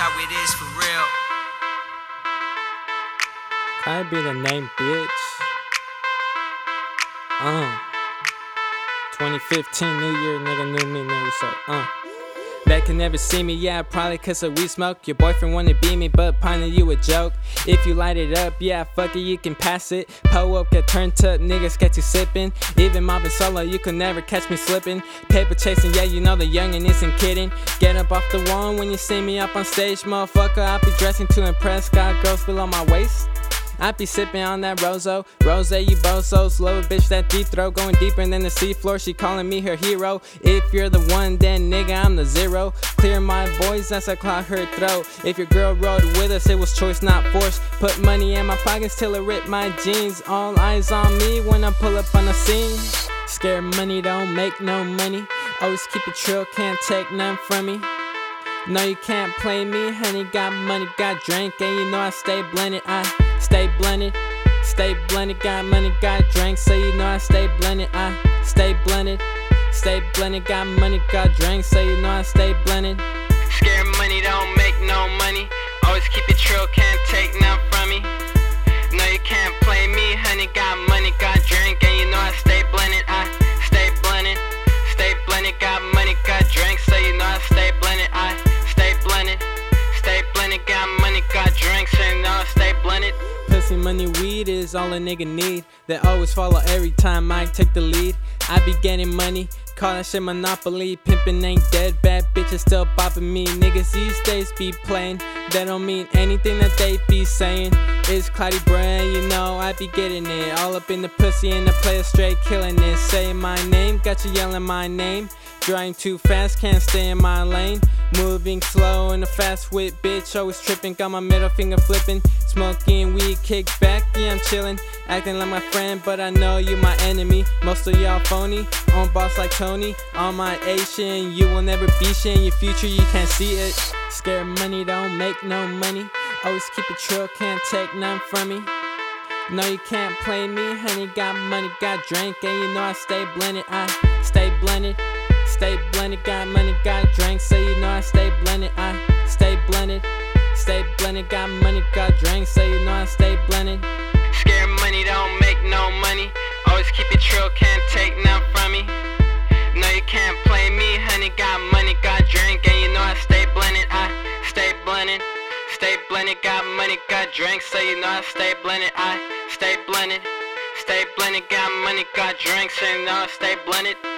how it is for real. Can I be the name, bitch? Uh. 2015, New Year, nigga, new me, nigga, so, uh. They can never see me, yeah, probably cause of weed smoke. Your boyfriend wanna be me, but ponding you a joke. If you light it up, yeah, fuck it, you can pass it. Pull up, get turned up, niggas get you sipping. Even mobbing solo, you can never catch me slipping. Paper chasing, yeah, you know the youngin' isn't kidding. Get up off the wall when you see me up on stage, motherfucker. I be dressing to impress, got girls below my waist. I be sipping on that Rozo, Rose, you bozo, slow bitch that deep throw, going deeper than the seafloor. She calling me her hero. If you're the one, then nigga I'm the zero. Clear my voice as I clog her throat. If your girl rode with us, it was choice, not force. Put money in my pockets till it rip my jeans. All eyes on me when I pull up on the scene. Scared money don't make no money. Always keep it trill, can't take none from me. No, you can't play me, honey. Got money, got drink, and you know I stay blended. I stay blended, stay blended. Got money, got drink, so you know I stay blended. I stay blended, stay blended. Got money, got drink, so you know I stay blended. Scared money don't make no money. Always keep it trill, can't take none from me. No, you can't play me, honey. Got money, got drink, and you know I stay blended. I stay blended, stay blended. Got money, got drink, so you know I stay blended. I stay blended, stay blended. Got money, got drink, so you know I stay blended. Money, weed is all a nigga need. They always follow every time I take the lead. I be getting money, call that shit monopoly. Pimpin' ain't dead, bad bitches still bopping me. Niggas these days be playing, that don't mean anything that they be saying. It's cloudy brain, you know I be getting it. All up in the pussy and the player straight killing it. Saying my name, got you yelling my name. Driving too fast, can't stay in my lane. Moving slow in a fast whip, bitch. Always tripping, got my middle finger flipping. Smoking weed, kick back, yeah, I'm chilling. Acting like my friend, but I know you my enemy. Most of y'all phony, on boss like Tony. On my Asian, you will never be shin. Your future, you can't see it. Scared money don't make no money. Always keep it trill, can't take none from me. No, you can't play me, honey. Got money, got drink, and you know I stay blended. I stay blended, stay blended. Got money, got drink, so you know I stay blended. I stay blended, stay blended. Got money, got drink, so you know I stay blended. Scared money don't make no money. Always keep it trill, can't take none from me. No, you can't play me, honey. Got money, got drink, and you know I stay blended. I stay blended, stay blended. Got money, got drink, so you know I stay blended. I stay blended, stay blended. Got money, got drink, so you know I stay blended.